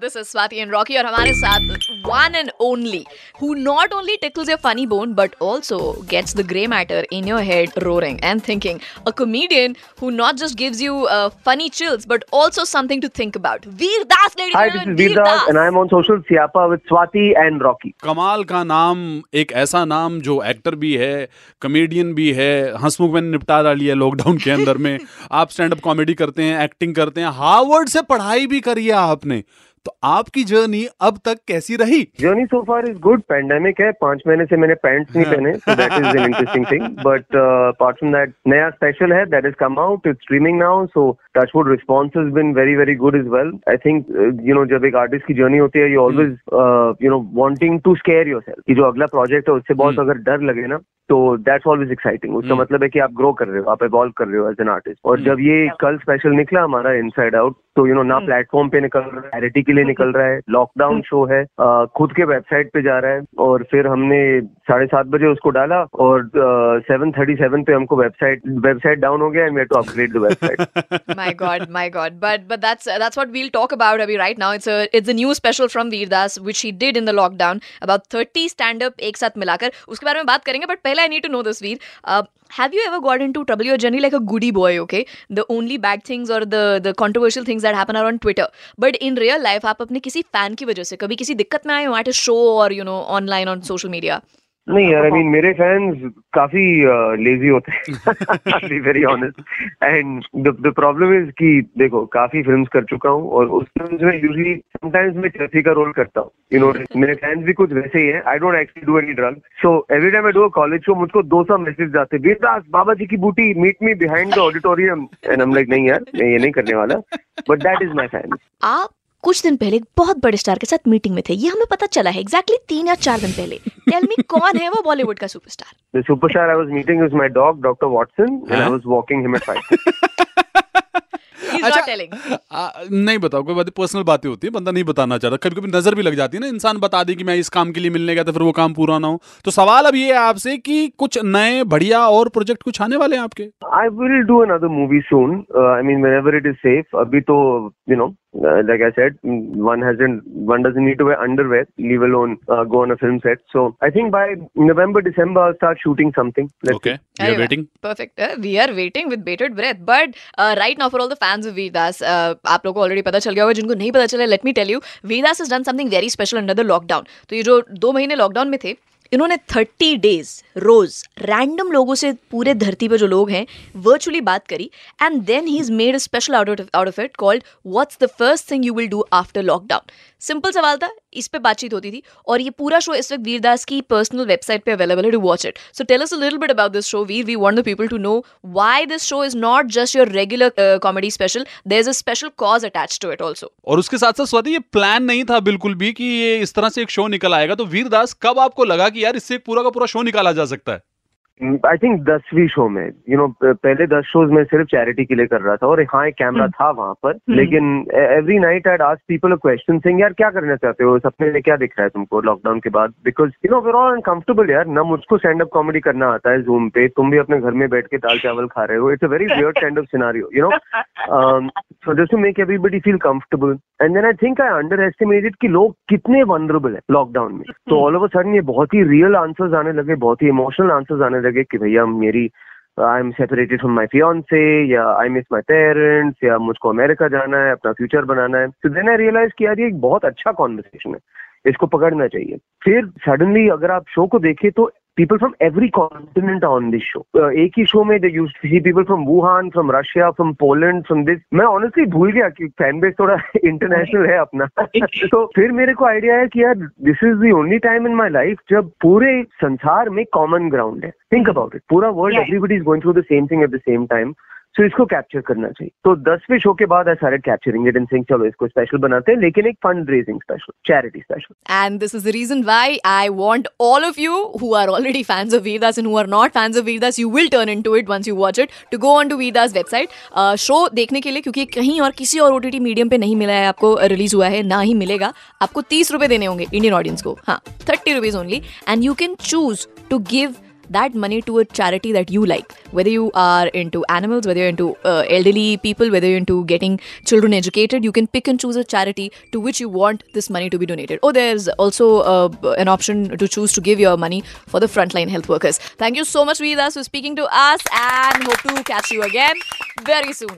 This is Swati and Rocky और हमारे साथ one and only who not only tickles your funny bone but also gets the grey matter in your head roaring and thinking a comedian who not just gives you funny chills but also something to think about Vir Das Swati and Rocky कमाल का नाम एक ऐसा नाम जो actor भी है comedian भी है हंसमुख मैंने निपटा डाली है लॉकडाउन के अंदर में। आप स्टैंड अप कॉमेडी करते हैं एक्टिंग करते हैं हार्वर्ड से पढ़ाई भी करी है आपने। तो आपकी जर्नी अब तक कैसी रही? Journey so far is good pandemic है। पाँच महीने से मैंने पैंट्स नहीं हाँ। पहने that interesting thing but apart from that नया स्पेशल है। That is come out it's streaming now so touchwood response is been very very good is well I think you know जब एक आर्टिस्ट की journey होती है you always you know wanting to scare yourself जो अगला project है उससे बहुत hmm. अगर डर लगे ना तो दैट्स ऑलवेज एक्साइटिंग उसका hmm. मतलब है कि आप ग्रो कर रहे हो आप इवॉल्व कर रहे हो एज एन आर्टिस्ट और hmm. जब ये कल स्पेशल निकला हमारा इनसाइड आउट तो यू नो ना प्लेटफॉर्म पे निकल रहा है चैरिटी के लिए निकल रहा है। लॉकडाउन शो है खुद के वेबसाइट पे जा रहा है और फिर हमने साढ़े सात बजे उसको डाला और सेवन थर्टी सेवन पे हमको वेबसाइट वेबसाइट डाउन हो गया to upgrade website my God my God but but that's that's what talk about अभी right now it's new special from Vir Das which he did in the lockdown about thirty stand up एक साथ मिलाकर उसके बारे में बात करेंगे बट पहले I need to know this Vir have you ever got into trouble your journey like a goody boy okay the only bad things और the the controversial that happen are on Twitter but in real life आप अपने किसी fan की वजह से, कभी किसी दिक्कत में आए हो एट अ शो और you know online on social media नहीं यार आई मीन मेरे फैंस काफ़ी लेजी होते हैं very honest and the problem is कि देखो काफ़ी फिल्म्स कर चुका हूँ और उस फ़िल्म में यूजली समटाइम्स मैं चर्ची का रोल करता हूँ। यू नो मेरे फैंस भी कुछ वैसे ही हैं। I don't actually do any drug so every time I do college show मुझको 200 मैसेज आते हैं वीरदास बाबा जी की बूटी meet me behind the auditorium and I am like नहीं यार मैं ये नहीं करने वाला. But that is my fans आप कुछ दिन पहले एक बहुत बड़े स्टार के साथ मीटिंग में थे। ये हमें पता चला है एग्जैक्टली exactly तीन या चार दिन पहले। टेल मी कौन है वो बॉलीवुड का superstar The superstar I was meeting was my dog, Dr. Watson, and I Huh? was walking him at अच्छा, आ, नहीं बताओ कोई बात पर्सनल बातें होती है बंदा नहीं बताना चाहता। कभी कभी नज़र भी लग जाती है ना इंसान बता दे कि मैं इस काम के लिए मिलने गया था फिर वो काम पूरा ना हो। तो सवाल अब ये है आपसे कि कुछ नए बढ़िया और प्रोजेक्ट कुछ आने वाले हैं आपके? I will do another movie soon. Uh, I mean, whenever it is अभी तो, you know, uh, like I said, mm, one hasn't, one doesn't need to wear underwear, leave alone uh, go on a film set. So I think by November, December, I'll start shooting something. Let's okay see. अरे वाह, waiting Perfect. Uh, we are waiting with bated breath. But uh, right now, for all the fans of Vedas, uh, आप लोगों को already पता चल गया होगा जिनको नहीं पता चला let me tell you Vedas has done something very special under the lockdown. तो ये जो दो महीने लॉकडाउन में थे इन्होंने थर्टी डेज़ रोज रैंडम लोगों से पूरे धरती पर जो लोग हैं वर्चुअली बात करी and then he is made a special out of it called what's the first thing you will do after lockdown simple सवाल था इस पे बातचीत होती थी और ये पूरा शो इस वक्त वीरदास की पर्सनल वेबसाइट पे अवेलेबल है to watch it so tell us a little bit about this show Vir we want the people to know why this show is not just your regular comedy special there is a special cause attached to it also और उसके साथ साथ स्वाति, ये plan नहीं था बिल्कुल भी कि ये इस तरह से एक शो निकल आएगा। तो वीरदास कब आपको लगा कि यार इससे पूरा का पूरा शो निकाला जा सकता है? आई थिंक दसवीं शो में यू you नो know, पहले दस शोज़ में सिर्फ़ चैरिटी के लिए कर रहा था और हाँ एक कैमरा था वहाँ पर लेकिन एवरी नाइट आई आज पीपल क्वेश्चन सिंग यार क्या करना चाहते हो? सपने में क्या दिख रहा है तुमको लॉकडाउन के बाद? Because you know we're all uncomfortable यार ना मुझको स्टैंड अप कॉमेडी करना आता है जूम पे तुम भी अपने घर में बैठ के दाल चावल खा रहे हो it's a very weird kind of scenario you know so just to make everybody feel comfortable and then I think I underestimated कि लोग कितने वनरेबल है लॉकडाउन में। तो ऑल ओवर सडन ये बहुत ही रियल आंसर्स आने लगे बहुत ही इमोशनल आंसर्स आने लगे कि भैया मेरी I am separated from my fiancee या आई मिस माई पेरेंट्स या मुझको अमेरिका जाना है, अपना फ्यूचर बनाना है। तो देन आई रियलाइज़ किया ये एक बहुत अच्छा कॉन्वर्सेशन है, इसको पकड़ना चाहिए। फिर सडनली अगर आप शो को देखें तो people from every continent are on this show. Uh, एक ही शो में they used to see people from Wuhan, from Russia, from Poland, from this. मैं honestly भूल गया कि फ़ैन बेस थोड़ा इंटरनेशनल है अपना। तो फिर मेरे को आइडिया है कि यार this is the only time in my life जब पूरे संसार में कॉमन ग्राउंड है। थिंक अबाउट इट पूरा world everybody is going through the same thing at the same time so इसको कैप्चर करना चाहिए। तो दसवें शो के बाद I started capturing it and sing चलो इसको स्पेशल बनाते हैं लेकिन एक fund raising special charity special this is the reason why I want all of you who are already fans of Vedas and who are not fans of Vedas, you will turn into it once you watch it, to go on to Vedas website. Uh, show देखने के लिए क्योंकि कहीं और किसी और OTT medium पे नहीं मिला है आपको रिलीज़ हुआ है ना ही मिलेगा। आपको तीस रुपए देने होंगे इंडियन ऑडियंस को। हाँ thirty rupees only and you can choose to give that money to a charity that you like. Whether you are into animals, whether you're into uh, elderly people, whether you're into getting children educated, you can pick and choose a charity to which you want this money to be donated. Oh, there's also uh, an option to choose to give your money for the frontline health workers. Thank you so much, Vedas, for speaking to us and hope to catch you again very soon.